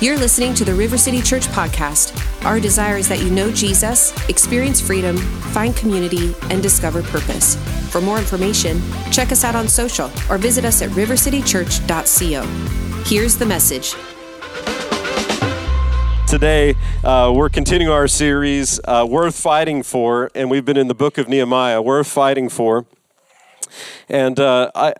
You're listening to the River City Church podcast. Our desire is that you know Jesus, experience freedom, find community, and discover purpose. For more information, check us out on social or visit us at rivercitychurch.co. Here's the message. Today, uh, we're continuing our series, uh, Worth Fighting For, and we've been in the book of Nehemiah, Worth Fighting For. And uh, I,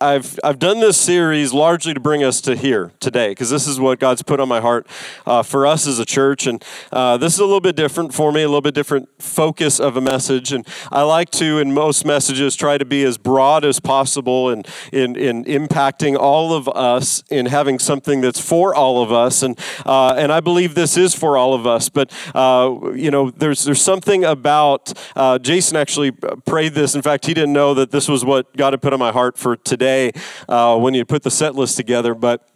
I've, I've done this series largely to bring us to here today, because this is what God's put on my heart uh, for us as a church. And uh, this is a little bit different for me, a little bit different focus of a message. And I like to, in most messages, try to be as broad as possible in, in, in impacting all of us, in having something that's for all of us. And, uh, and I believe this is for all of us. But, uh, you know, there's, there's something about, uh, Jason actually prayed this. In fact, he didn't know that this was what God had put on my heart for today uh, when you put the set list together, but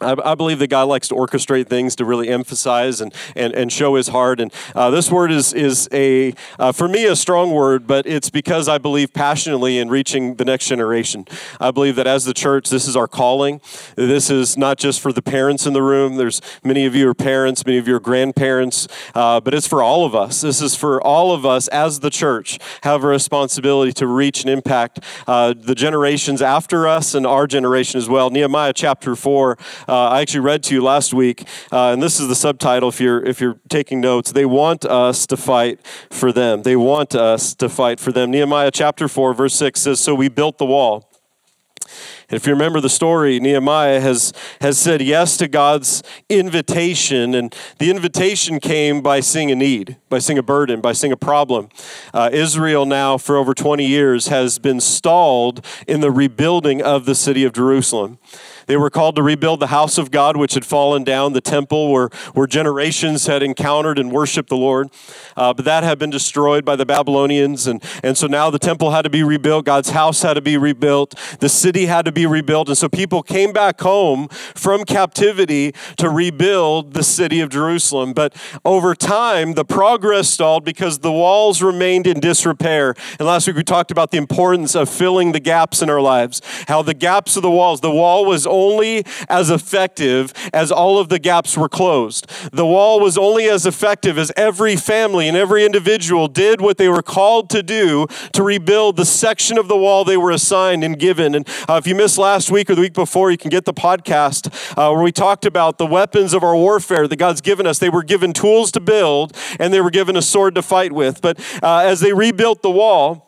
I, I, believe that God likes to orchestrate things to really emphasize and, and, and show his heart. And uh, this word is, is a, uh, for me, a strong word, but it's because I believe passionately in reaching the next generation. I believe that as the church, this is our calling. This is not just for the parents in the room. There's many of you are parents, many of you are grandparents, uh, but it's for all of us. This is for all of us as the church have a responsibility to reach and impact uh, the generations after us and our generation as well. Nehemiah chapter 4 uh, I actually read to you last week, uh, and this is the subtitle if you're, if you're taking notes. They want us to fight for them. They want us to fight for them. Nehemiah chapter 4, verse 6 says, So we built the wall. And if you remember the story, Nehemiah has, has said yes to God's invitation, and the invitation came by seeing a need, by seeing a burden, by seeing a problem. Uh, Israel now, for over 20 years, has been stalled in the rebuilding of the city of Jerusalem. They were called to rebuild the house of God, which had fallen down, the temple where, where generations had encountered and worshiped the Lord. Uh, but that had been destroyed by the Babylonians. And, and so now the temple had to be rebuilt. God's house had to be rebuilt. The city had to be rebuilt. And so people came back home from captivity to rebuild the city of Jerusalem. But over time, the progress stalled because the walls remained in disrepair. And last week we talked about the importance of filling the gaps in our lives, how the gaps of the walls, the wall was only as effective as all of the gaps were closed. The wall was only as effective as every family and every individual did what they were called to do to rebuild the section of the wall they were assigned and given. And uh, if you missed last week or the week before, you can get the podcast uh, where we talked about the weapons of our warfare that God's given us. They were given tools to build and they were given a sword to fight with. But uh, as they rebuilt the wall,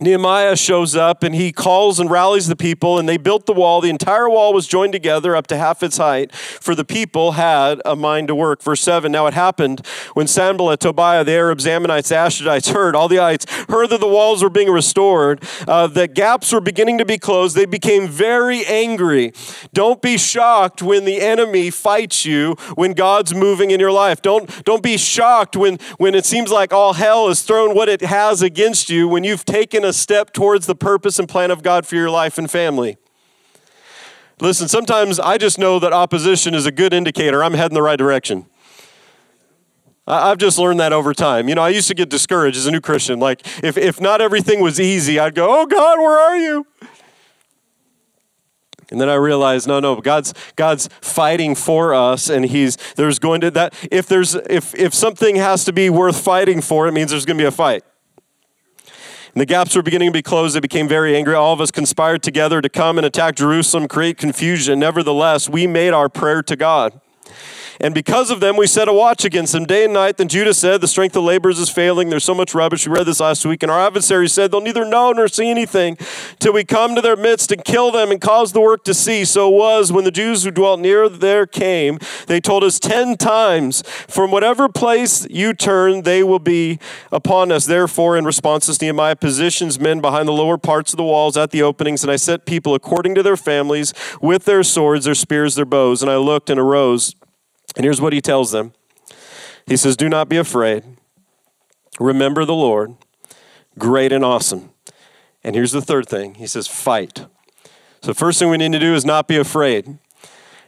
Nehemiah shows up and he calls and rallies the people, and they built the wall. The entire wall was joined together up to half its height, for the people had a mind to work. Verse 7 Now it happened when Sanballat, Tobiah, the Arabs, Ammonites, Ashdodites heard, all the ites heard that the walls were being restored, uh, that gaps were beginning to be closed, they became very angry. Don't be shocked when the enemy fights you when God's moving in your life. Don't, don't be shocked when, when it seems like all hell is thrown what it has against you when you've taken a step towards the purpose and plan of God for your life and family. Listen, sometimes I just know that opposition is a good indicator I'm heading the right direction. I've just learned that over time. You know, I used to get discouraged as a new Christian. Like, if, if not everything was easy, I'd go, Oh God, where are you? And then I realized, no, no, God's God's fighting for us, and He's there's going to that if there's if if something has to be worth fighting for, it means there's going to be a fight. And the gaps were beginning to be closed. They became very angry. All of us conspired together to come and attack Jerusalem, create confusion. Nevertheless, we made our prayer to God. And because of them, we set a watch against them day and night. Then Judah said, The strength of laborers is failing. There's so much rubbish. We read this last week. And our adversaries said, They'll neither know nor see anything till we come to their midst and kill them and cause the work to cease. So it was when the Jews who dwelt near there came. They told us ten times, From whatever place you turn, they will be upon us. Therefore, in response to Nehemiah positions men behind the lower parts of the walls at the openings. And I set people according to their families with their swords, their spears, their bows. And I looked and arose and here's what he tells them He says, Do not be afraid. Remember the Lord, great and awesome. And here's the third thing He says, Fight. So, first thing we need to do is not be afraid.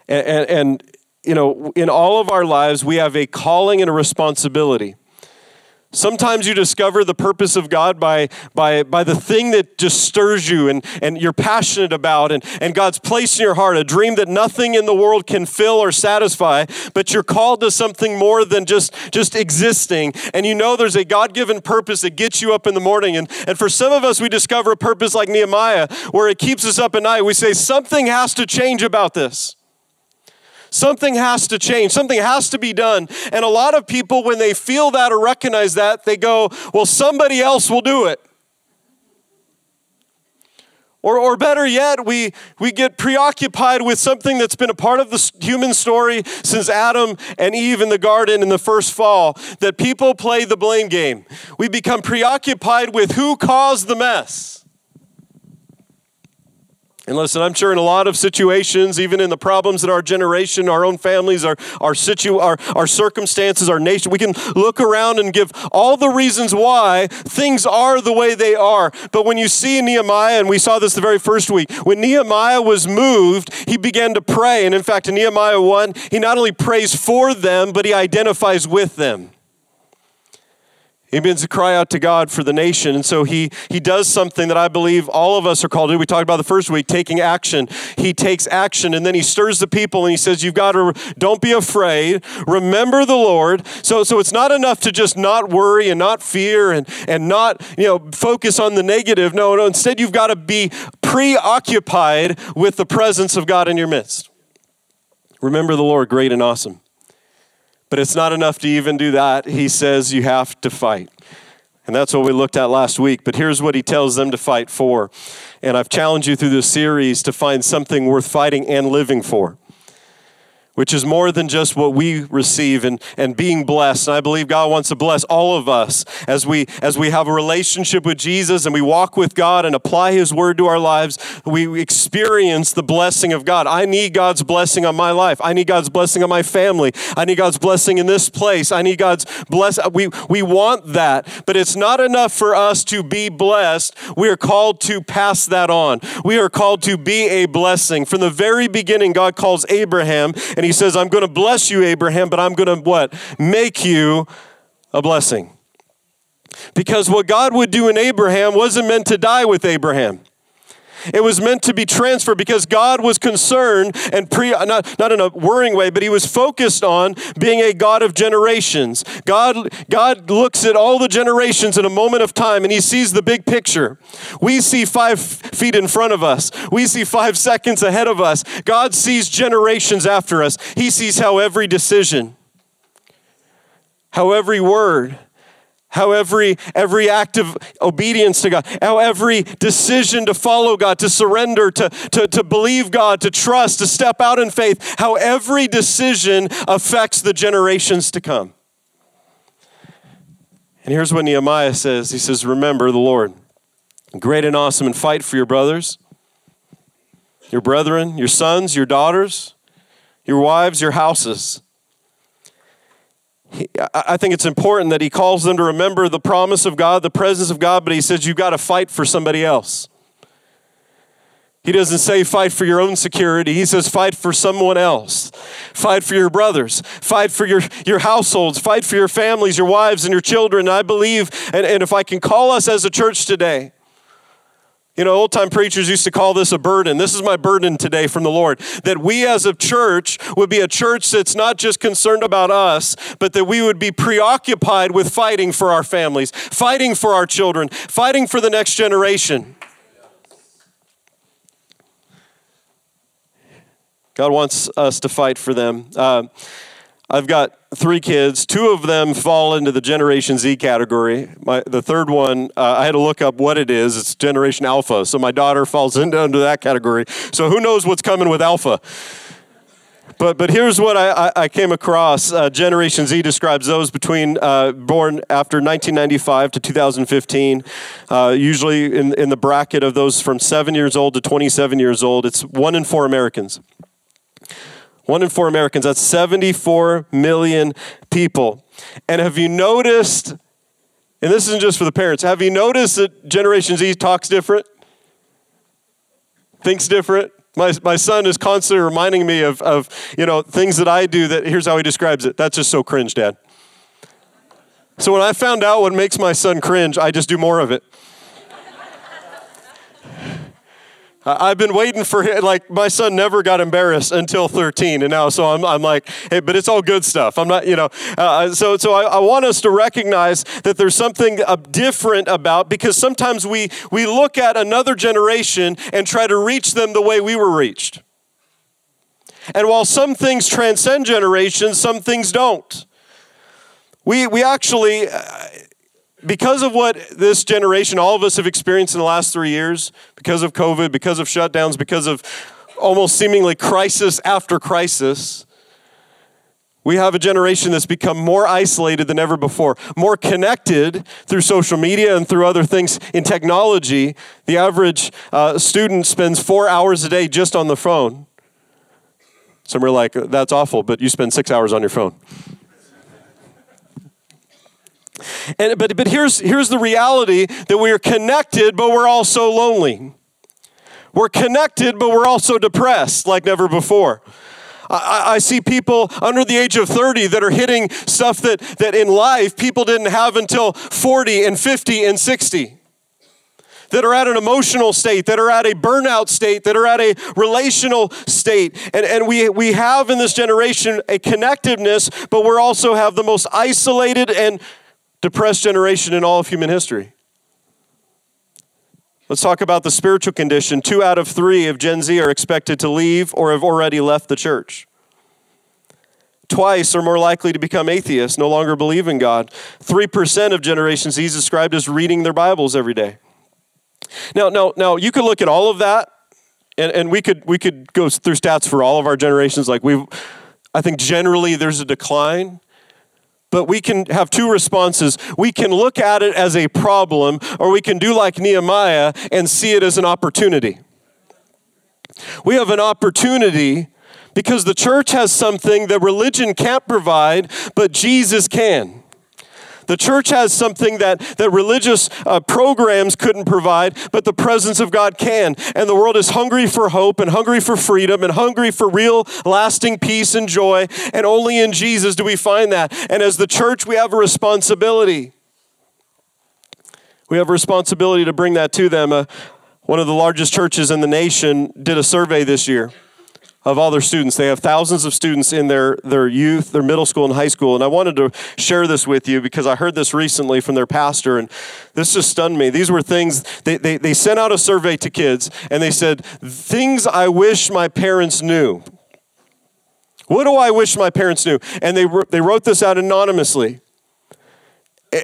And, and, and you know, in all of our lives, we have a calling and a responsibility. Sometimes you discover the purpose of God by, by, by the thing that just stirs you and, and you're passionate about, and, and God's place in your heart a dream that nothing in the world can fill or satisfy, but you're called to something more than just, just existing. And you know there's a God given purpose that gets you up in the morning. And, and for some of us, we discover a purpose like Nehemiah where it keeps us up at night. We say, something has to change about this. Something has to change. Something has to be done. And a lot of people, when they feel that or recognize that, they go, well, somebody else will do it. Or, or better yet, we, we get preoccupied with something that's been a part of the human story since Adam and Eve in the garden in the first fall, that people play the blame game. We become preoccupied with who caused the mess. And listen, I'm sure in a lot of situations, even in the problems in our generation, our own families, our, our, situ, our, our circumstances, our nation, we can look around and give all the reasons why things are the way they are. But when you see Nehemiah, and we saw this the very first week, when Nehemiah was moved, he began to pray. And in fact, in Nehemiah 1, he not only prays for them, but he identifies with them. He begins to cry out to God for the nation. And so he, he does something that I believe all of us are called to do. We talked about the first week, taking action. He takes action and then he stirs the people and he says, You've got to, don't be afraid. Remember the Lord. So, so it's not enough to just not worry and not fear and, and not, you know, focus on the negative. No, no, instead you've got to be preoccupied with the presence of God in your midst. Remember the Lord, great and awesome. But it's not enough to even do that. He says you have to fight. And that's what we looked at last week. But here's what he tells them to fight for. And I've challenged you through this series to find something worth fighting and living for which is more than just what we receive and, and being blessed. And I believe God wants to bless all of us as we as we have a relationship with Jesus and we walk with God and apply his word to our lives, we experience the blessing of God. I need God's blessing on my life. I need God's blessing on my family. I need God's blessing in this place. I need God's bless we we want that, but it's not enough for us to be blessed. We are called to pass that on. We are called to be a blessing. From the very beginning God calls Abraham and he he says, I'm going to bless you, Abraham, but I'm going to what? Make you a blessing. Because what God would do in Abraham wasn't meant to die with Abraham. It was meant to be transferred because God was concerned and pre, not, not in a worrying way, but he was focused on being a God of generations. God, God looks at all the generations in a moment of time and he sees the big picture. We see five feet in front of us. We see five seconds ahead of us. God sees generations after us. He sees how every decision, how every word, how every, every act of obedience to God, how every decision to follow God, to surrender, to, to, to believe God, to trust, to step out in faith, how every decision affects the generations to come. And here's what Nehemiah says He says, Remember the Lord, great and awesome, and fight for your brothers, your brethren, your sons, your daughters, your wives, your houses I think it's important that he calls them to remember the promise of God, the presence of God, but he says you've got to fight for somebody else. He doesn't say fight for your own security. He says fight for someone else. Fight for your brothers. Fight for your, your households. Fight for your families, your wives, and your children. And I believe, and, and if I can call us as a church today, you know, old time preachers used to call this a burden. This is my burden today from the Lord that we as a church would be a church that's not just concerned about us, but that we would be preoccupied with fighting for our families, fighting for our children, fighting for the next generation. God wants us to fight for them. Uh, I've got three kids. Two of them fall into the Generation Z category. My, the third one, uh, I had to look up what it is. It's Generation Alpha. So my daughter falls into, under that category. So who knows what's coming with Alpha? But, but here's what I, I came across. Uh, Generation Z describes those between uh, born after 1995 to 2015, uh, usually in, in the bracket of those from seven years old to 27 years old. It's one in four Americans. One in four Americans, that's 74 million people. And have you noticed, and this isn't just for the parents, have you noticed that Generation Z talks different? Thinks different? My, my son is constantly reminding me of, of, you know, things that I do that here's how he describes it. That's just so cringe, Dad. So when I found out what makes my son cringe, I just do more of it. I've been waiting for him. Like my son never got embarrassed until 13, and now so I'm, I'm like, hey, but it's all good stuff. I'm not, you know. Uh, so so I, I, want us to recognize that there's something uh, different about because sometimes we we look at another generation and try to reach them the way we were reached. And while some things transcend generations, some things don't. We we actually. Uh, because of what this generation, all of us have experienced in the last three years, because of COVID, because of shutdowns, because of almost seemingly crisis after crisis, we have a generation that's become more isolated than ever before, more connected through social media and through other things in technology. The average uh, student spends four hours a day just on the phone. Some are like, that's awful, but you spend six hours on your phone. And, but but here's, here's the reality that we are connected, but we're also lonely. We're connected, but we're also depressed like never before. I, I, see people under the age of 30 that are hitting stuff that, that in life people didn't have until 40 and 50 and 60 that are at an emotional state, that are at a burnout state, that are at a relational state. And, and we, we have in this generation a connectiveness, but we also have the most isolated and depressed generation in all of human history. Let's talk about the spiritual condition. Two out of three of Gen Z are expected to leave or have already left the church. Twice are more likely to become atheists, no longer believe in God. 3% of Generation Z is described as reading their Bibles every day. Now, now, now you could look at all of that, and, and we could we could go through stats for all of our generations. Like we've, I think generally there's a decline. But we can have two responses. We can look at it as a problem, or we can do like Nehemiah and see it as an opportunity. We have an opportunity because the church has something that religion can't provide, but Jesus can. The church has something that, that religious uh, programs couldn't provide, but the presence of God can. And the world is hungry for hope and hungry for freedom and hungry for real, lasting peace and joy. And only in Jesus do we find that. And as the church, we have a responsibility. We have a responsibility to bring that to them. Uh, one of the largest churches in the nation did a survey this year of all their students. They have thousands of students in their, their youth, their middle school, and high school. And I wanted to share this with you because I heard this recently from their pastor, and this just stunned me. These were things, they, they, they sent out a survey to kids, and they said, Things I wish my parents knew. What do I wish my parents knew? And they, they wrote this out anonymously.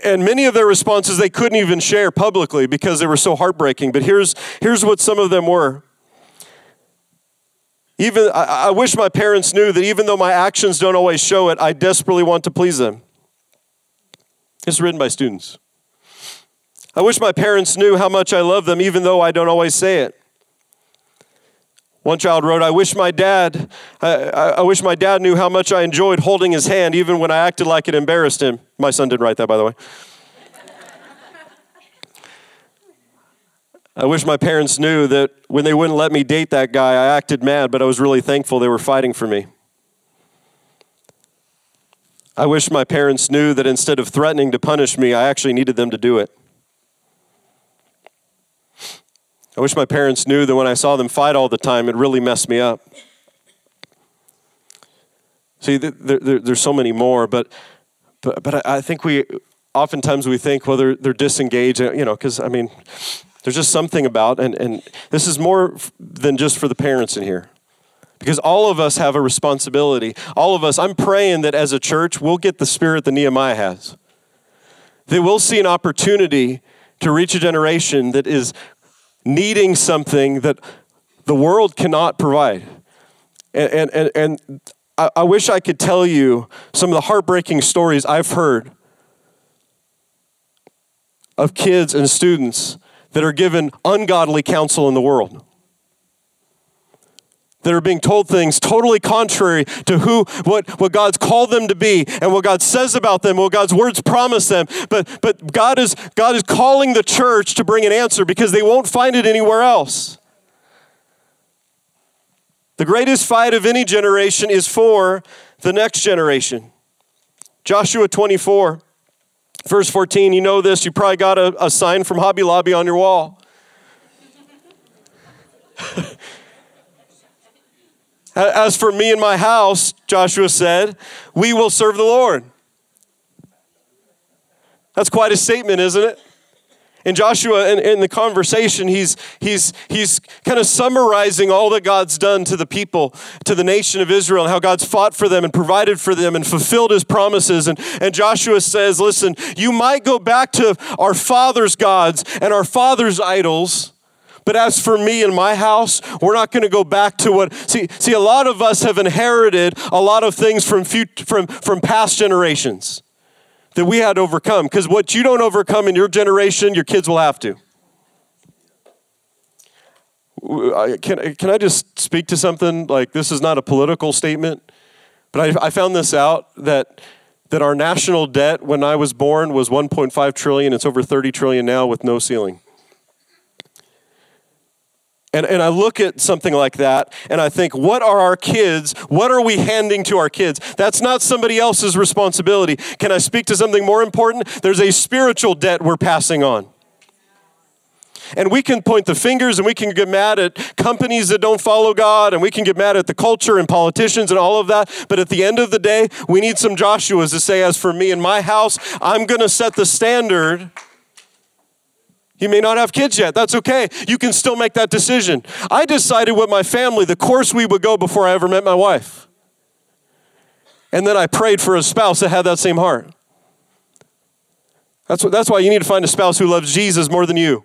And many of their responses they couldn't even share publicly because they were so heartbreaking. But here's, here's what some of them were. Even I, I wish my parents knew that even though my actions don't always show it, I desperately want to please them. It's written by students. I wish my parents knew how much I love them, even though I don't always say it. One child wrote, I wish my dad, I, I, wish my dad knew how much I enjoyed holding his hand, even when I acted like it embarrassed him. My son didn't write that, by the way. I wish my parents knew that when they wouldn't let me date that guy, I acted mad, but I was really thankful they were fighting for me. I wish my parents knew that instead of threatening to punish me, I actually needed them to do it. I wish my parents knew that when I saw them fight all the time, it really messed me up. See, there, there, there's so many more, but, but, but I think we, oftentimes we think, well, they're, they're disengaged, you know, because, I mean, there's just something about, and, and this is more than just for the parents in here. Because all of us have a responsibility. All of us, I'm praying that as a church, we'll get the spirit that Nehemiah has. That we'll see an opportunity to reach a generation that is needing something that the world cannot provide. And, and, and I, I wish I could tell you some of the heartbreaking stories I've heard of kids and students that are given ungodly counsel in the world. That are being told things totally contrary to who, what, what God's called them to be and what God says about them, what God's words promise them. But, but God, is, God is calling the church to bring an answer because they won't find it anywhere else. The greatest fight of any generation is for the next generation. Joshua 24. Verse 14, you know this, you probably got a, a sign from Hobby Lobby on your wall. As for me and my house, Joshua said, we will serve the Lord. That's quite a statement, isn't it? And Joshua, in, in, the conversation, he's, he's, he's kind of summarizing all that God's done to the people, to the nation of Israel, and how God's fought for them and provided for them and fulfilled his promises. And, and Joshua says, Listen, you might go back to our father's gods and our father's idols. But as for me and my house, we're not going to go back to what. See, see, a lot of us have inherited a lot of things from, future, from, from past generations that we had to overcome. Because what you don't overcome in your generation, your kids will have to. Can, can I just speak to something? Like, this is not a political statement, but I, I found this out that, that our national debt when I was born was 1.5 trillion. It's over 30 trillion now with no ceiling. And, and I look at something like that and I think, what are our kids? What are we handing to our kids? That's not somebody else's responsibility. Can I speak to something more important? There's a spiritual debt we're passing on. And we can point the fingers and we can get mad at companies that don't follow God and we can get mad at the culture and politicians and all of that. But at the end of the day, we need some Joshuas to say, as for me and my house, I'm going to set the standard you may not have kids yet. That's okay. You can still make that decision. I decided with my family the course we would go before I ever met my wife. And then I prayed for a spouse that had that same heart. That's, what, that's why you need to find a spouse who loves Jesus more than you.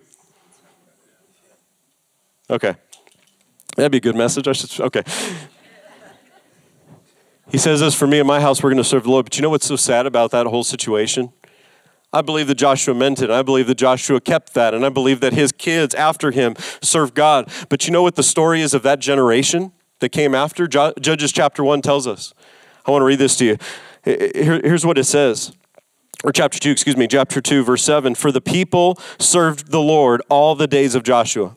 Okay. That'd be a good message. I should, okay. He says this for me and my house, we're going to serve the Lord. But you know what's so sad about that whole situation? I believe that Joshua meant it. I believe that Joshua kept that. And I believe that his kids after him served God. But you know what the story is of that generation that came after? Judges chapter 1 tells us. I want to read this to you. here's what it says. Or chapter 2, excuse me, chapter 2, verse 7. For the people served the Lord all the days of Joshua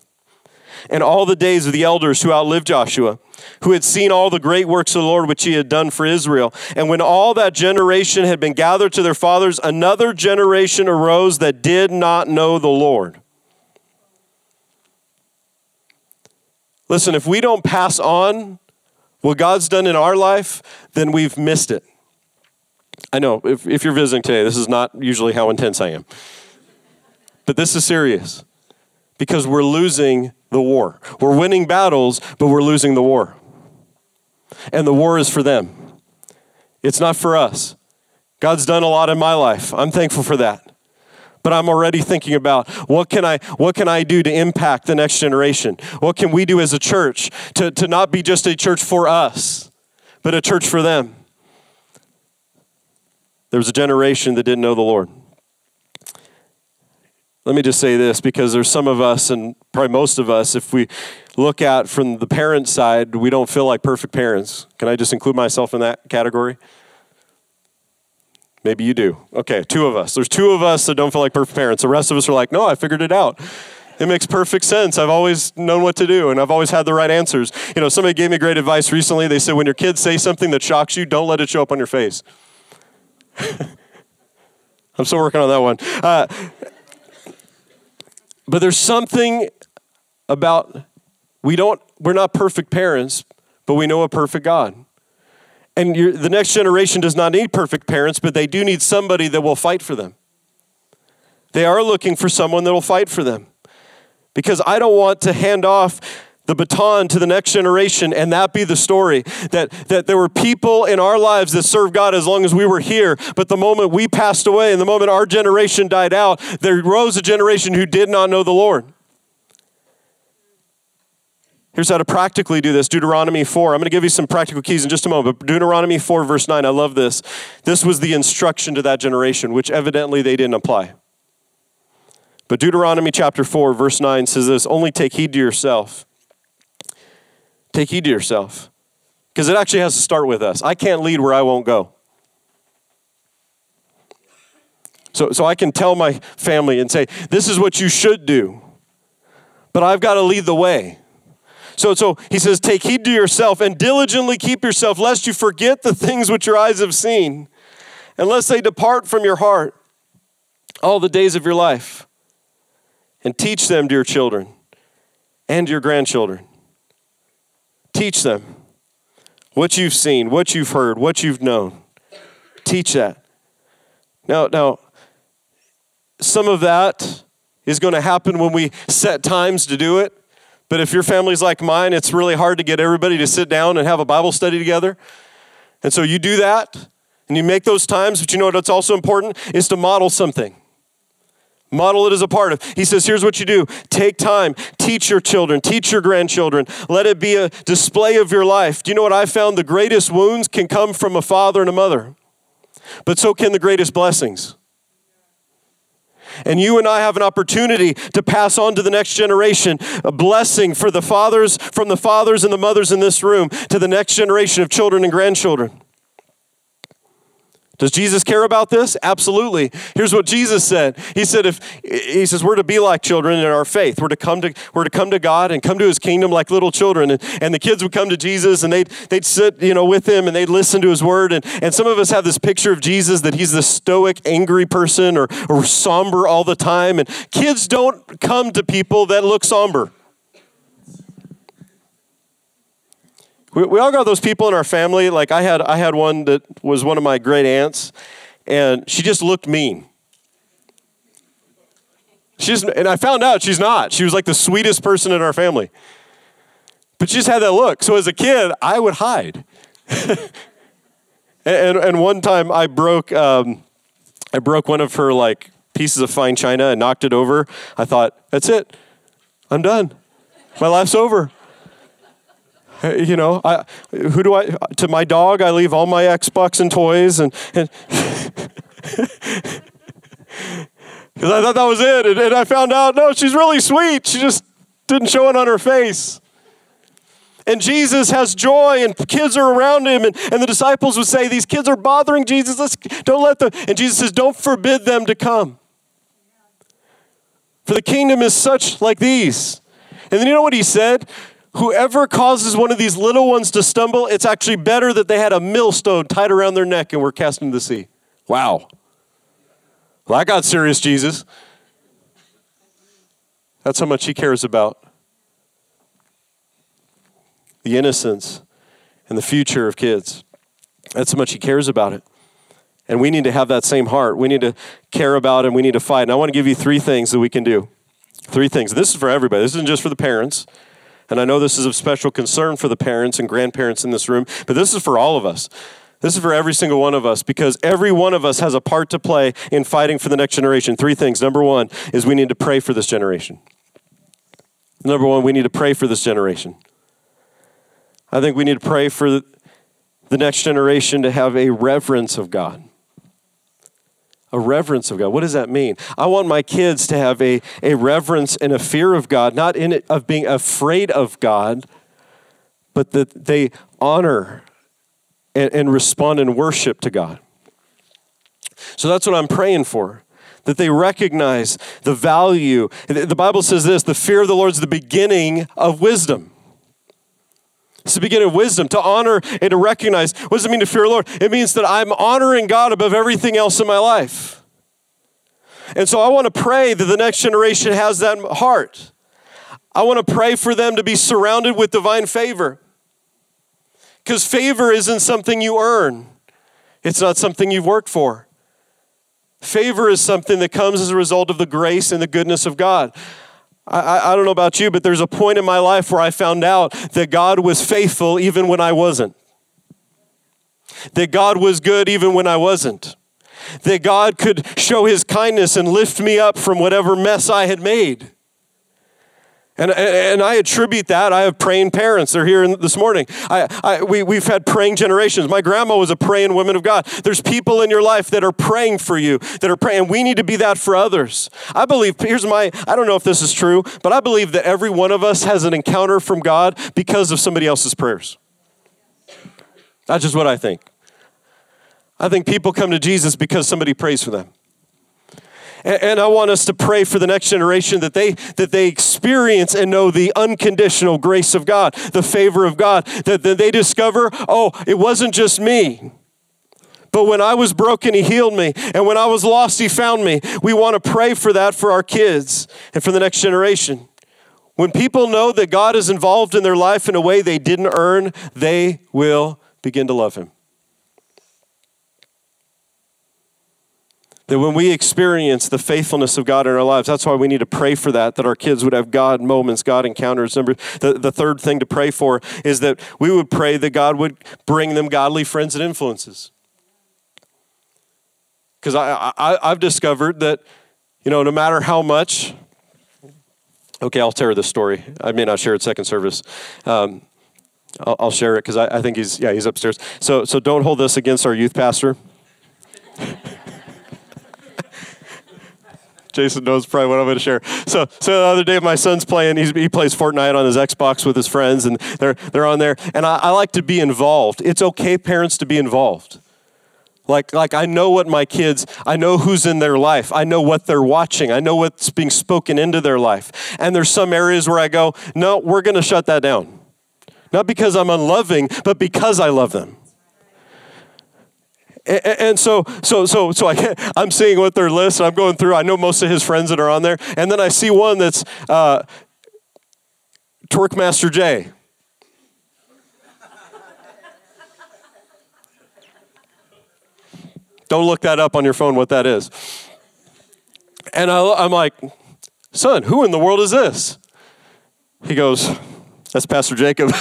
and all the days of the elders who outlived Joshua, who had seen all the great works of the Lord which he had done for Israel. And when all that generation had been gathered to their fathers, another generation arose that did not know the Lord. Listen, if we don't pass on what God's done in our life, then we've missed it. I know, if, if you're visiting today, this is not usually how intense I am. But this is serious because we're losing the war. We're winning battles, but we're losing the war. And the war is for them, it's not for us. God's done a lot in my life. I'm thankful for that. But I'm already thinking about what can I what can I do to impact the next generation? What can we do as a church to, to not be just a church for us, but a church for them? There was a generation that didn't know the Lord. Let me just say this because there's some of us, and probably most of us, if we look at from the parent side, we don't feel like perfect parents. Can I just include myself in that category? Maybe you do. Okay, two of us. There's two of us that don't feel like perfect parents. The rest of us are like, no, I figured it out. It makes perfect sense. I've always known what to do and I've always had the right answers. You know, somebody gave me great advice recently. They said, when your kids say something that shocks you, don't let it show up on your face. I'm still working on that one. Uh, but there's something about we don't we're not perfect parents, but we know a perfect God. And the next generation does not need perfect parents, but they do need somebody that will fight for them. They are looking for someone that will fight for them. Because I don't want to hand off the baton to the next generation and that be the story that, that there were people in our lives that served god as long as we were here. But the moment we passed away and the moment our generation died out there rose a generation who did not know the lord. Here's how to practically do this. Deuteronomy 4 i'm going to give you some practical keys in just a moment but deuteronomy 4 verse 9 i love this. This was the instruction to that generation which evidently they didn't apply. But deuteronomy chapter 4 verse 9 says this only take heed to yourself Take heed to yourself. Because it actually has to start with us. I can't lead where I won't go. So, so I can tell my family and say, this is what you should do. But I've got to lead the way. So, so he says, take heed to yourself and diligently keep yourself, lest you forget the things which your eyes have seen, unless they depart from your heart. all the days of your life. And teach them, to your children, and your grandchildren. Teach them what you've seen, what you've heard, what you've known. Teach that. Now, now, some of that is going to happen when we set times to do it. But if your family's like mine, it's really hard to get everybody to sit down and have a Bible study together. And so you do that and you make those times, but you know what's also important is to model something. Model it as a part of. He says, here's what you do take time, teach your children, teach your grandchildren. Let it be a display of your life. Do you know what I found? The greatest wounds can come from a father and a mother, but so can the greatest blessings. And you and I have an opportunity to pass on to the next generation a blessing for the fathers, from the fathers and the mothers in this room to the next generation of children and grandchildren. Does Jesus care about this? Absolutely. Here's what Jesus said. He said, if he says we're to be like children in our faith. We're to come to we're to come to God and come to his kingdom like little children. And, and the kids would come to Jesus and they'd they'd sit, you know, with him and they'd listen to his word. And, and some of us have this picture of Jesus that he's the stoic, angry person or, or somber all the time. And kids don't come to people that look somber. We, we all got those people in our family. Like I had, I had one that was one of my great aunts, and she just looked mean. She's, and I found out she's not. She was like the sweetest person in our family. But she just had that look. So as a kid, I would hide. and, and, and, one time I broke, um, I broke one of her like pieces of fine china and knocked it over. I thought, that's it. I'm done. My life's over. You know, I, who do I, to my dog, I leave all my Xbox and toys and, and because I thought that was it. And, and, I found out, no, she's really sweet. She just didn't show it on her face. And Jesus has joy, and kids are around him. And, and the disciples would say, These kids are bothering Jesus. Let's, don't let them. And Jesus says, Don't forbid them to come. For the kingdom is such like these. And then you know what he said? Whoever causes one of these little ones to stumble, it's actually better that they had a millstone tied around their neck and were cast into the sea. Wow. Well, I got serious, Jesus. That's how much he cares about the innocence and the future of kids. That's how much he cares about it. And we need to have that same heart. We need to care about it and we need to fight. And I want to give you three things that we can do. Three things. This is for everybody. This isn't just for the parents. And I know this is of special concern for the parents and grandparents in this room, but this is for all of us. This is for every single one of us because every one of us has a part to play in fighting for the next generation. Three things. Number one is we need to pray for this generation. Number one, we need to pray for this generation. I think we need to pray for the next generation to have a reverence of God a reverence of God. What does that mean? I want my kids to have a, a reverence and a fear of God, not in it of being afraid of God, but that they honor and, and respond in worship to God. So that's what I'm praying for that they recognize the value. The Bible says this the fear of the Lord is the beginning of wisdom. It's the beginning of wisdom to honor and to recognize. What does it mean to fear the Lord? It means that I'm honoring God above everything else in my life. And so I want to pray that the next generation has that heart. I want to pray for them to be surrounded with divine favor. Because favor isn't something you earn, it's not something you've worked for. Favor is something that comes as a result of the grace and the goodness of God. I, I don't know about you, but there's a point in my life where I found out that God was faithful even when I wasn't. That God was good even when I wasn't. That God could show his kindness and lift me up from whatever mess I had made. And, and I attribute that. I have praying parents. They're here this morning. I, I, we, we've had praying generations. My grandma was a praying woman of God. There's people in your life that are praying for you, that are praying. We need to be that for others. I believe, here's my, I don't know if this is true, but I believe that every one of us has an encounter from God because of somebody else's prayers. That's just what I think. I think people come to Jesus because somebody prays for them. And I want us to pray for the next generation that they that they experience and know the unconditional grace of God, the favor of God, that, that they discover, oh, it wasn't just me. But when I was broken, He healed me. And when I was lost, He found me. We want to pray for that for our kids and for the next generation. When people know that God is involved in their life in a way they didn't earn, they will begin to love Him. That when we experience the faithfulness of God in our lives, that's why we need to pray for that, that our kids would have God moments, God encounters. Number the, the third thing to pray for is that we would pray that God would bring them godly friends and influences. Because I, I, I've discovered that, you know, no matter how much, okay, I'll tell this story. I may not share it second service. Um, I'll, I'll, share it because I, I think he's, yeah, he's upstairs. So, so don't hold this against our youth pastor. Jason knows probably what I'm going to share. So, so the other day, my son's playing. He's, he plays Fortnite on his Xbox with his friends, and they're they're on there. And I, I like to be involved. It's okay, parents, to be involved. Like, like I know what my kids, I know who's in their life. I know what they're watching. I know what's being spoken into their life. And there's some areas where I go, no, we're going to shut that down. Not because I'm unloving, but because I love them. And so, so, so, so I, I'm seeing what their list. I'm going through. I know most of his friends that are on there, and then I see one that's uh, Twerkmaster J. Don't look that up on your phone. What that is. And I, I'm like, son, who in the world is this? He goes, that's Pastor Jacob.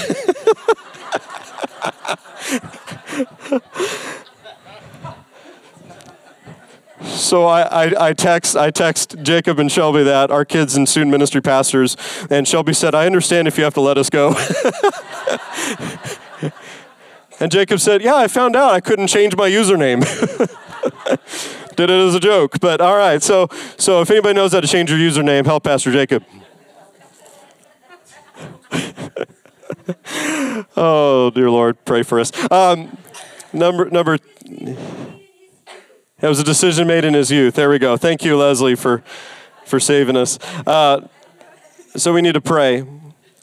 So I, I, I, text I text Jacob and Shelby that our kids and student ministry pastors, and Shelby said, "I understand if you have to let us go." and Jacob said, "Yeah, I found out I couldn't change my username." Did it as a joke, but all right. So so if anybody knows how to change your username, help Pastor Jacob. oh dear Lord, pray for us. Um, number number. It was a decision made in his youth. There we go. Thank you, Leslie, for, for saving us. Uh, so we need to pray.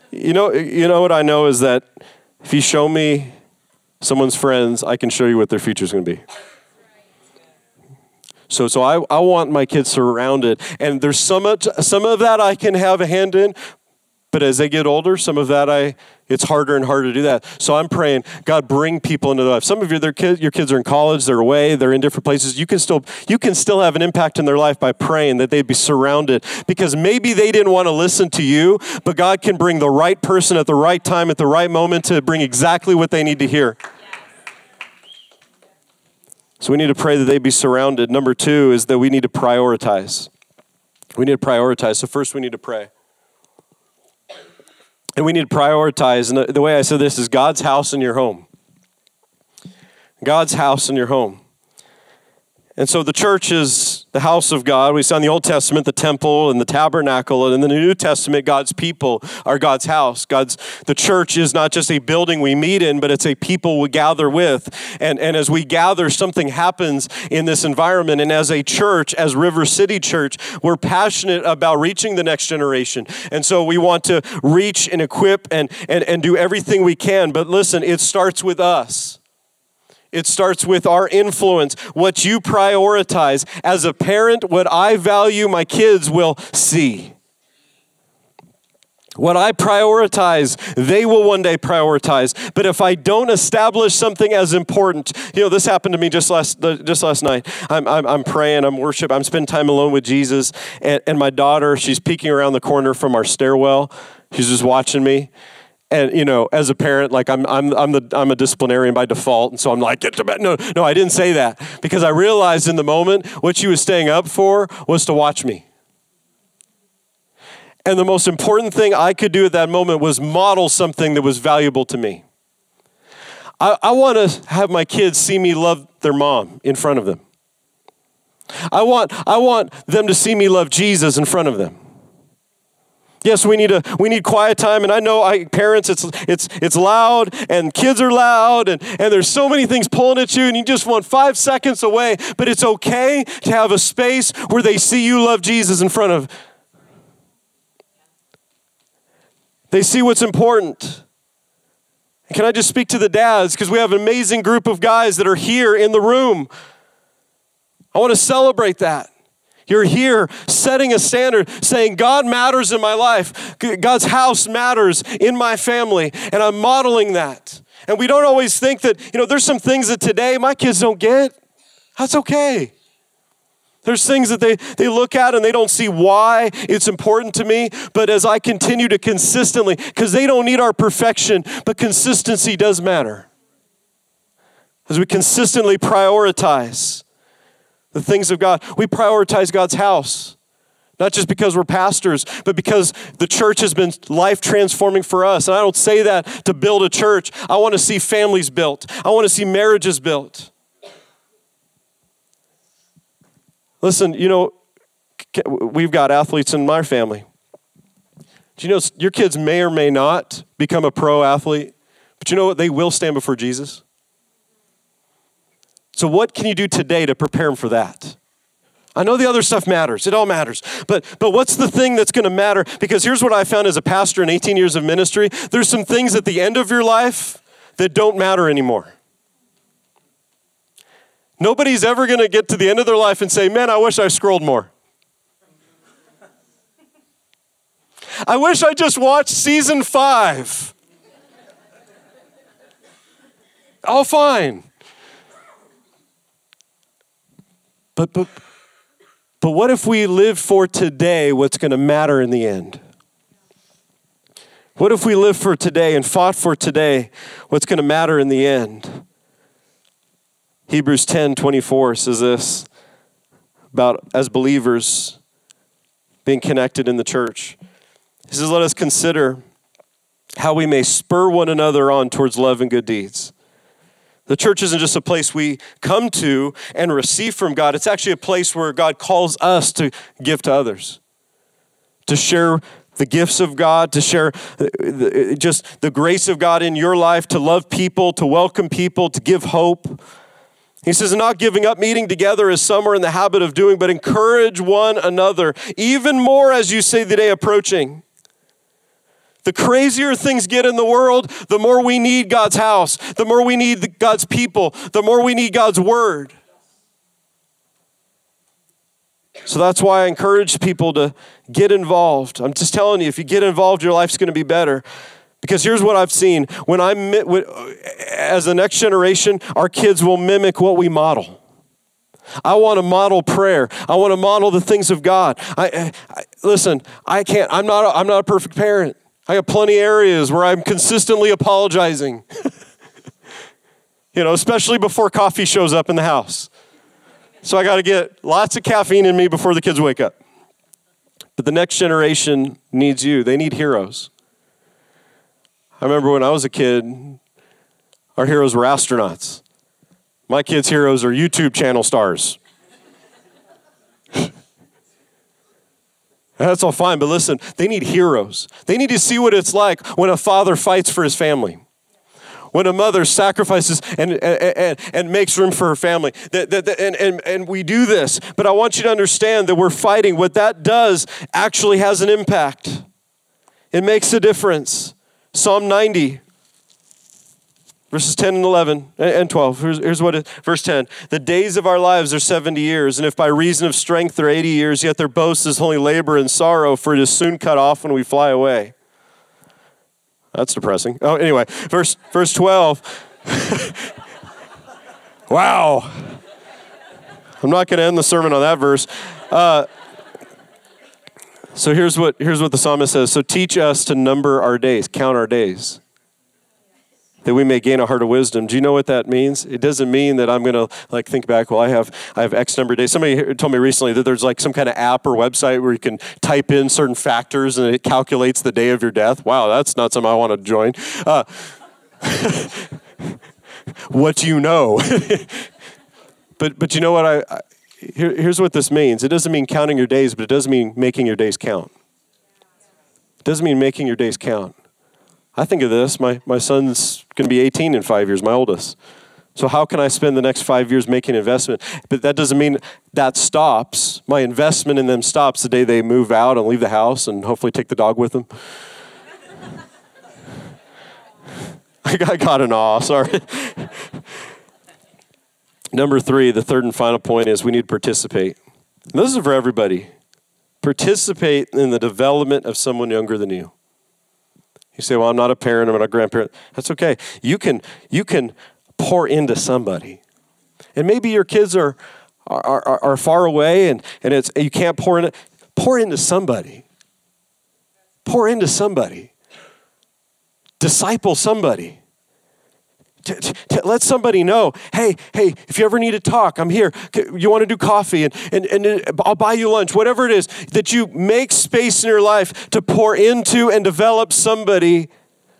You know, you know what I know is that if you show me someone's friends, I can show you what their future is going to be. So, so I, I want my kids surrounded, and there's some of, some of that I can have a hand in, but as they get older, some of that I it's harder and harder to do that. So I'm praying, God, bring people into their life. Some of you, their kids, your kids are in college, they're away, they're in different places. You can still you can still have an impact in their life by praying that they'd be surrounded because maybe they didn't want to listen to you, but God can bring the right person at the right time at the right moment to bring exactly what they need to hear. So we need to pray that they be surrounded. Number two is that we need to prioritize. We need to prioritize. So first we need to pray. And we need to prioritize. And the, the way I said this is God's house in your home. God's house in your home. And so the church is the house of God. We saw in the Old Testament the temple and the tabernacle, and in the New Testament, God's people are God's house. God's the church is not just a building we meet in, but it's a people we gather with. And, and as we gather, something happens in this environment. And as a church, as River City Church, we're passionate about reaching the next generation. And so we want to reach and equip and, and, and do everything we can. But listen, it starts with us. It starts with our influence, what you prioritize. As a parent, what I value, my kids will see. What I prioritize, they will one day prioritize. But if I don't establish something as important, you know, this happened to me just last just last night. I'm, I'm, I'm praying, I'm worship, I'm spending time alone with Jesus, and, and my daughter, she's peeking around the corner from our stairwell. She's just watching me, and you know as a parent like i'm i'm i'm the i'm a disciplinarian by default. And so i'm like get to bed. No no i didn't say that. Because i realized in the moment what she was staying up for was to watch me. And the most important thing i could do at that moment was model something that was valuable to me. I, I want to have my kids see me love their mom in front of them. I want i want them to see me love jesus in front of them Yes, we need a we need quiet time, and I know I parents it's it's it's loud and kids are loud and, and there's so many things pulling at you, and you just want five seconds away, but it's okay to have a space where they see you love Jesus in front of. They see what's important. can I just speak to the dads? Because we have an amazing group of guys that are here in the room. I want to celebrate that. You're here setting a standard, saying, God matters in my life. God's house matters in my family. And I'm modeling that. And we don't always think that, you know, there's some things that today my kids don't get. That's okay. There's things that they, they look at and they don't see why it's important to me. But as I continue to consistently, because they don't need our perfection, but consistency does matter. As we consistently prioritize the things of God, we prioritize God's house. Not just because we're pastors, but because the church has been life transforming for us. And I don't say that to build a church. I want to see families built, I want to see marriages built. Listen, you know, we've got athletes in my family. Do you know your kids may or may not become a pro athlete, but you know what? They will stand before Jesus. So, what can you do today to prepare them for that? I know the other stuff matters. It all matters. But but what's the thing that's going to matter? Because here's what I found as a pastor in 18 years of ministry. There's some things at the end of your life that don't matter anymore. Nobody's ever going to get to the end of their life and say, Man, I wish I scrolled more. I wish I just watched season five. All fine. But, but, but what if we live for today what's going to matter in the end? What if we live for today and fought for today what's going to matter in the end? Hebrews 10 24 says this about as believers being connected in the church. He says, Let us consider how we may spur one another on towards love and good deeds. The church isn't just a place we come to and receive from God, it's actually a place where God calls us to give to others, to share the gifts of God, to share uh, uh, just the grace of God in your life, to love people, to welcome people, to give hope. He says, not giving up meeting together as some are in the habit of doing, but encourage one another, even more as you see the day approaching. The crazier things get in the world, the more we need God's house, the more we need God's people, the more we need God's word. So that's why I encourage people to get involved. I'm just telling you, if you get involved, your life's going to be better. Because here's what I've seen when I, as the next generation, our kids will mimic what we model. I want to model prayer. I want to model the things of God. I, I, listen, I can't, I'm not, a, I'm not a perfect parent. I have plenty of areas where I'm consistently apologizing. you know, especially before coffee shows up in the house. So I got to get lots of caffeine in me before the kids wake up. But the next generation needs you, they need heroes. I remember when I was a kid, our heroes were astronauts. My kids' heroes are YouTube channel stars. That's all fine, but listen, they need heroes. They need to see what it's like when a father fights for his family. When a mother sacrifices and, and, and makes room for her family. That, that, that, and, and, and we do this, but I want you to understand that we're fighting. What that does actually has an impact, it makes a difference. Psalm 90, verses 10 and 11 and 12. Here's, here's what it, verse 10. The days of our lives are 70 years, and if by reason of strength they're 80 years, yet their boast is only labor and sorrow, for it is soon cut off when we fly away. That's depressing. Oh, anyway, verse, verse 12. wow. I'm not going to end the sermon on that verse. Uh, so here's what, here's what the psalmist says. So teach us to number our days, count our days, that we may gain a heart of wisdom. Do you know what that means? It doesn't mean that I'm going to like think back, well, I have, I have X number of days. Somebody told me recently that there's like some kind of app or website where you can type in certain factors and it calculates the day of your death. Wow, that's not something I want to join. Uh, what do you know? but, but you know what? I, I here, here's what this means it doesn't mean counting your days, but it does mean making your days count. It doesn't mean making your days count. I think of this my, my son's going to be 18 in five years, my oldest. So, how can I spend the next five years making investment? But that doesn't mean that stops. My investment in them stops the day they move out and leave the house and hopefully take the dog with them. I got an awe, sorry. Number three, the third and final point is we need to participate. And this is for everybody. Participate in the development of someone younger than you. You say, "Well, I'm not a parent. I'm not a grandparent." That's okay. You can you can pour into somebody, and maybe your kids are are, are, are far away, and and it's you can't pour in. Pour into somebody. Pour into somebody. Disciple somebody. To, to, let somebody know, hey, hey, if you ever need to talk, I'm here. You want to do coffee and, and, and uh, I'll buy you lunch, whatever it is, that you make space in your life to pour into and develop somebody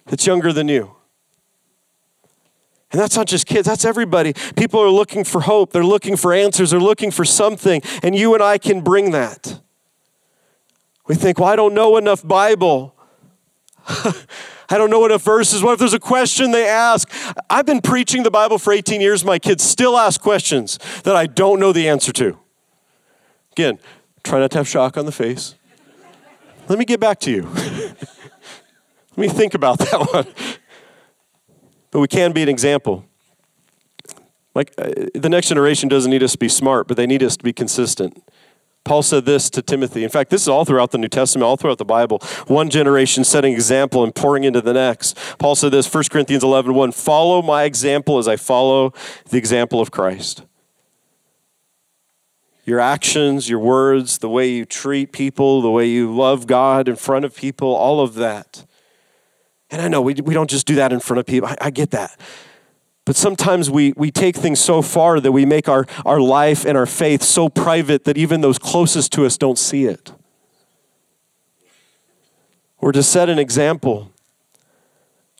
that's younger than you. And that's not just kids, that's everybody. People are looking for hope, they're looking for answers, they're looking for something, and you and I can bring that. We think, well, I don't know enough Bible. I don't know what a verse is. What if there's a question they ask? I've been preaching the Bible for 18 years. My kids still ask questions that I don't know the answer to. Again, try not to have shock on the face. Let me get back to you. Let me think about that one. But we can be an example. Like uh, the next generation doesn't need us to be smart, but they need us to be consistent. Paul said this to Timothy. In fact, this is all throughout the New Testament, all throughout the Bible. One generation setting example and pouring into the next. Paul said this, 1 Corinthians 11, 1, follow my example as I follow the example of Christ. Your actions, your words, the way you treat people, the way you love God in front of people, all of that. And I know we, we don't just do that in front of people. I, I get that. But sometimes we, we take things so far that we make our, our life and our faith so private that even those closest to us don't see it. Or to set an example.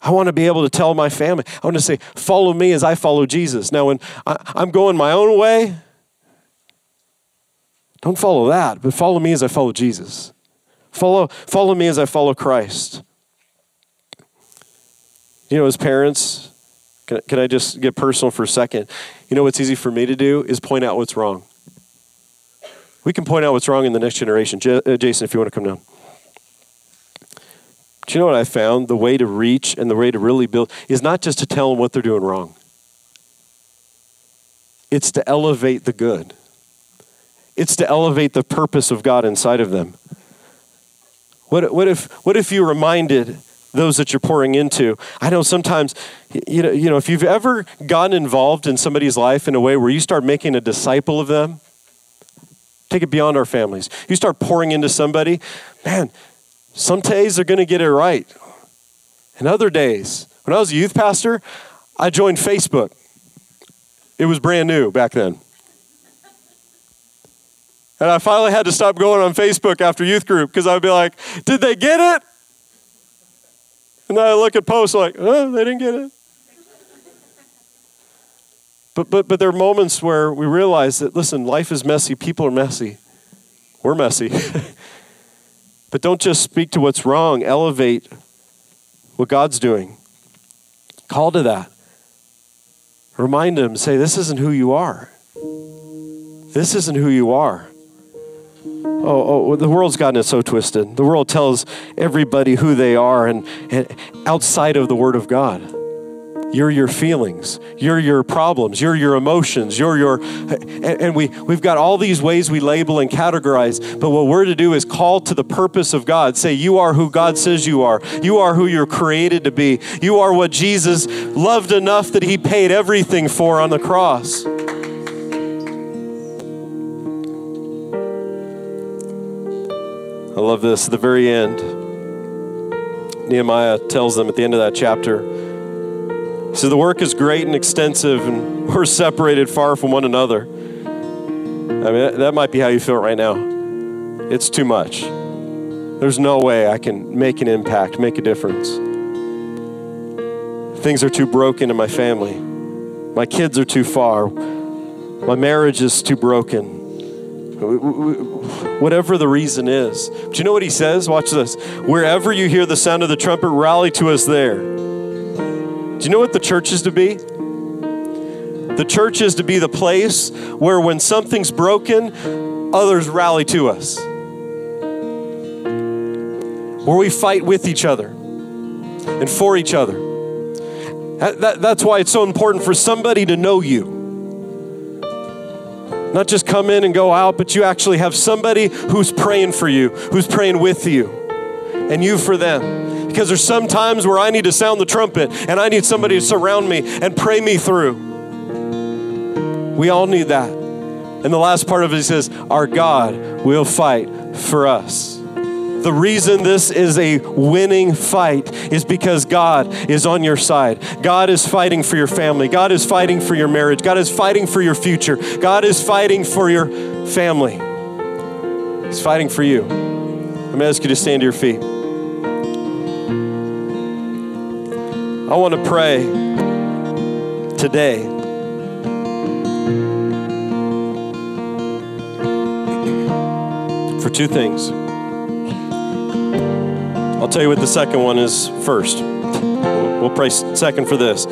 I want to be able to tell my family, I want to say, follow me as I follow Jesus. Now, when I, I'm going my own way, don't follow that, but follow me as I follow Jesus. Follow, follow me as I follow Christ. You know, as parents, can, can I just get personal for a second? You know what's easy for me to do is point out what's wrong. We can point out what's wrong in the next generation. J- uh, Jason, if you want to come down. Do you know what I found? The way to reach and the way to really build is not just to tell them what they're doing wrong, it's to elevate the good, it's to elevate the purpose of God inside of them. What, what, if, what if you reminded those that you're pouring into. I know sometimes, you know, you know, if you've ever gotten involved in somebody's life in a way where you start making a disciple of them, take it beyond our families. You start pouring into somebody, man, some days they're going to get it right. And other days, when I was a youth pastor, I joined Facebook. It was brand new back then. And I finally had to stop going on Facebook after youth group because I would be like, did they get it? And then I look at posts like, oh, they didn't get it. But, but, but there are moments where we realize that, listen, life is messy, people are messy, we're messy. but don't just speak to what's wrong, elevate what God's doing. Call to that. Remind them, say, this isn't who you are. This isn't who you are. Oh, oh, the world's gotten it so twisted. The world tells everybody who they are, and, and outside of the Word of God. You're your feelings. You're your problems. You're your emotions. You're your, and, and, we, we've got all these ways we label and categorize. But what we're to do is call to the purpose of God. Say, You are who God says you are. You are who you're created to be. You are what Jesus loved enough that he paid everything for on the cross. I love this. At the very end, Nehemiah tells them at the end of that chapter, he says, The work is great and extensive, and we're separated far from one another. I mean, that might be how you feel right now. It's too much. There's no way I can make an impact, make a difference. Things are too broken in my family. My kids are too far. My marriage is too broken whatever the reason is. Do you know what he says? Watch this. Wherever you hear the sound of the trumpet, rally to us there. Do you know what the church is to be? The church is to be the place where when something's broken, others rally to us. Where we fight with each other and for each other. That, that, that's why it's so important for somebody to know you. Not just come in and go out, but you actually have somebody who's praying for you, who's praying with you, and you for them. Because there's some times where I need to sound the trumpet and I need somebody to surround me and pray me through. We all need that. And the last part of it says, Our God will fight for us. The reason this is a winning fight is because God is on your side. God is fighting for your family. God is fighting for your marriage. God is fighting for your future. God is fighting for your family. He's fighting for you. I'm going to ask you to stand to your feet. I want to pray today. For two things. I'll tell you what the second one is first. We'll pray second for this.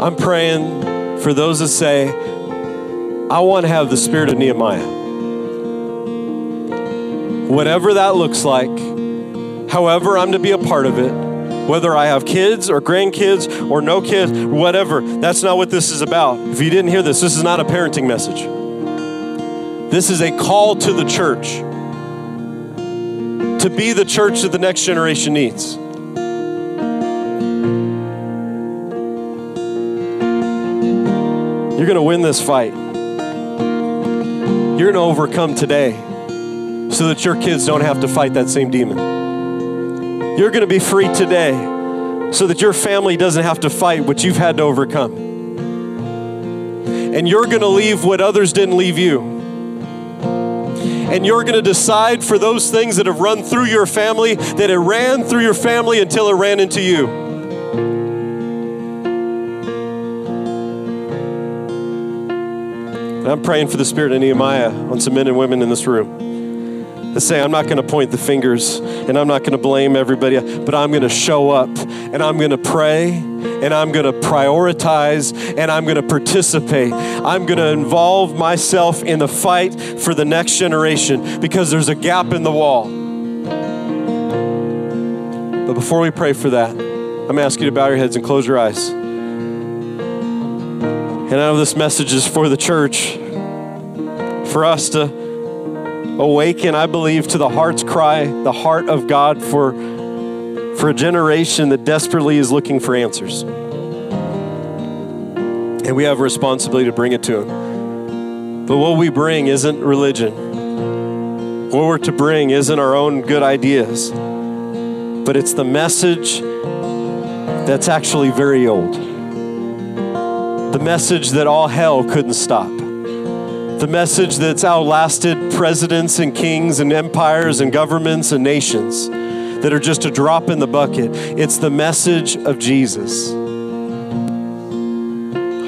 I'm praying for those that say, I want to have the spirit of Nehemiah. Whatever that looks like, however I'm to be a part of it, whether I have kids or grandkids or no kids, whatever, that's not what this is about. If you didn't hear this, this is not a parenting message. This is a call to the church to be the church that the next generation needs. You're going to win this fight. You're going to overcome today so that your kids don't have to fight that same demon. You're going to be free today so that your family doesn't have to fight what you've had to overcome. And you're going to leave what others didn't leave you and you're going to decide for those things that have run through your family that it ran through your family until it ran into you. And I'm praying for the spirit of Nehemiah on some men and women in this room say, I'm not going to point the fingers and I'm not going to blame everybody, but I'm going to show up and I'm going to pray and I'm going to prioritize and I'm going to participate. I'm going to involve myself in the fight for the next generation because there's a gap in the wall. But before we pray for that, I'm going to ask you to bow your heads and close your eyes. And I know this message is for the church, for us to awaken, I believe, to the heart's cry, the heart of God for for a generation that desperately is looking for answers. And we have a responsibility to bring it to them. But what we bring isn't religion. What we're to bring isn't our own good ideas, but it's the message that's actually very old. The message that all hell couldn't stop. The message that's outlasted presidents and kings and empires and governments and nations that are just a drop in the bucket. It's the message of Jesus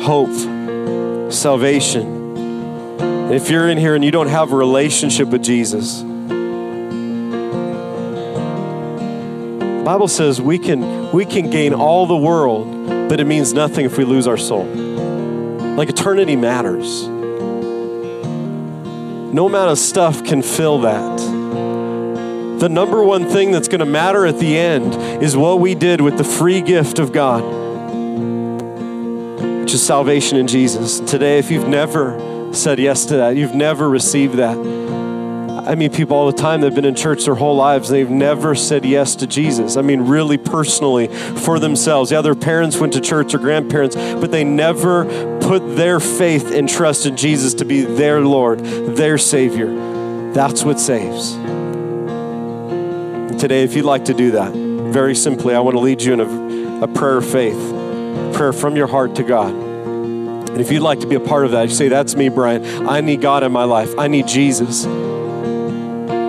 hope, salvation. If you're in here and you don't have a relationship with Jesus, Bible says we can, we can gain all the world, but it means nothing if we lose our soul. Like eternity matters. No amount of stuff can fill that the number one thing that's going to matter at the end is what we did with the free gift of God, which is salvation in Jesus. Today, if you've never said yes to that, you've never received that. I mean, people all the time that have been in church their whole lives, they've never said yes to Jesus. I mean, really personally for themselves. Yeah, their parents went to church or grandparents, but they never put their faith and trust in Jesus to be their Lord, their Savior. That's what saves today, if you'd like to do that, very simply, I want to lead you in a, a prayer of faith, prayer from your heart to God. And if you'd like to be a part of that, you say, That's me, Brian. I need God in my life. I need Jesus.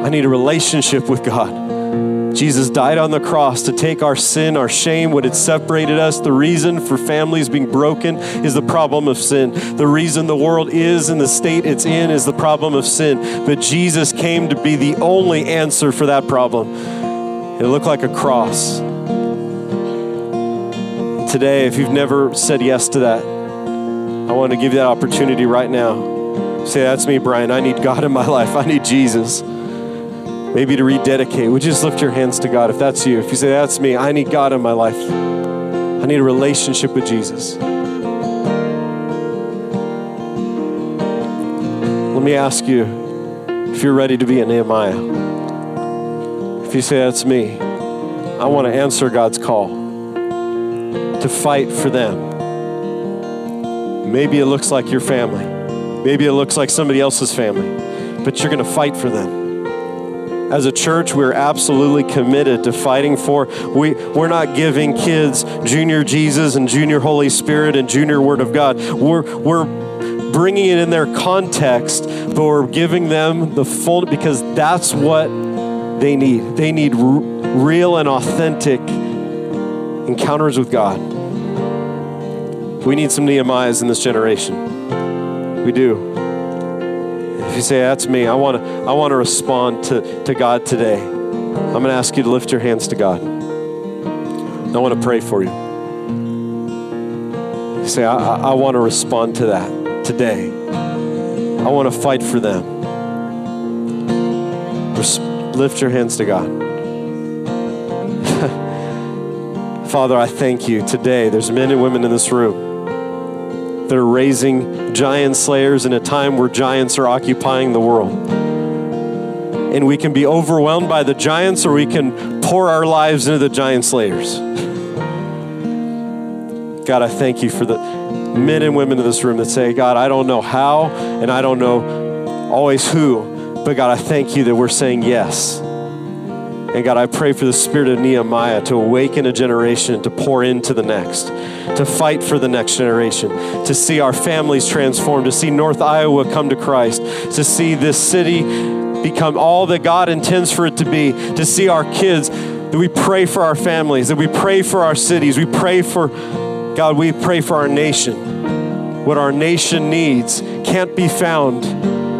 I need a relationship with God. Jesus died on the cross to take our sin, our shame, what had separated us. The reason for families being broken is the problem of sin. The reason the world is in the state it's in is the problem of sin. But Jesus came to be the only answer for that problem. It looked like a cross. Today, if you've never said yes to that, I want to give you that opportunity right now. Say, That's me, Brian. I need God in my life. I need Jesus. Maybe to rededicate. Would you just lift your hands to God if that's you? If you say, That's me, I need God in my life. I need a relationship with Jesus. Let me ask you if you're ready to be a Nehemiah. If you say, That's me, I want to answer God's call to fight for them. Maybe it looks like your family, maybe it looks like somebody else's family, but you're going to fight for them as a church, we're absolutely committed to fighting for. We, we're not giving kids junior Jesus and junior Holy Spirit and junior Word of God. We're, we're bringing it in their context, but we're giving them the full, because that's what they need. They need r- real and authentic encounters with God. We need some Nehemiahs in this generation. We do. If you say, That's me, I want to I wanna respond to, to God today, I'm going to ask you to lift your hands to God. I want to pray for you. You say, I, I, I want to respond to that today. I want to fight for them. Res- lift your hands to God. Father, I thank you today. There's men and women in this room that are raising giant slayers in a time where giants are occupying the world. And we can be overwhelmed by the giants or we can pour our lives into the giant slayers. God, I thank you for the men and women in this room that say, God, I don't know how and I don't know always who, but God, I thank you that we're saying yes. And God, I pray for the spirit of Nehemiah to awaken a generation, to pour into the next, to fight for the next generation, to see our families transformed, to see North Iowa come to Christ, to see this city become all that God intends for it to be, to see our kids, that we pray for our families, that we pray for our cities, we pray for, God, we pray for our nation. What our nation needs can't be found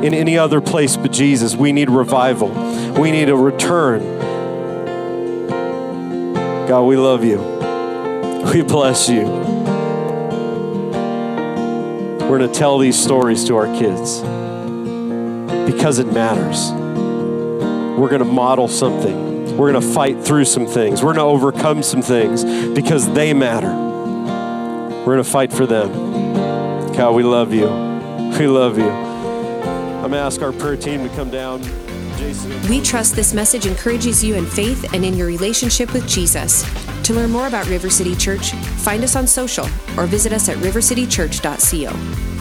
in any other place but Jesus. We need revival. We need a return. God, we love you. We bless you. We're going to tell these stories to our kids because it matters. We're going to model something. We're going to fight through some things. We're going to overcome some things because they matter. We're going to fight for them. God, we love you. We love you. I'm going to ask our prayer team to come down. We trust this message encourages you in faith and in your relationship with Jesus. To learn more about River City Church, find us on social or visit us at rivercitychurch.co.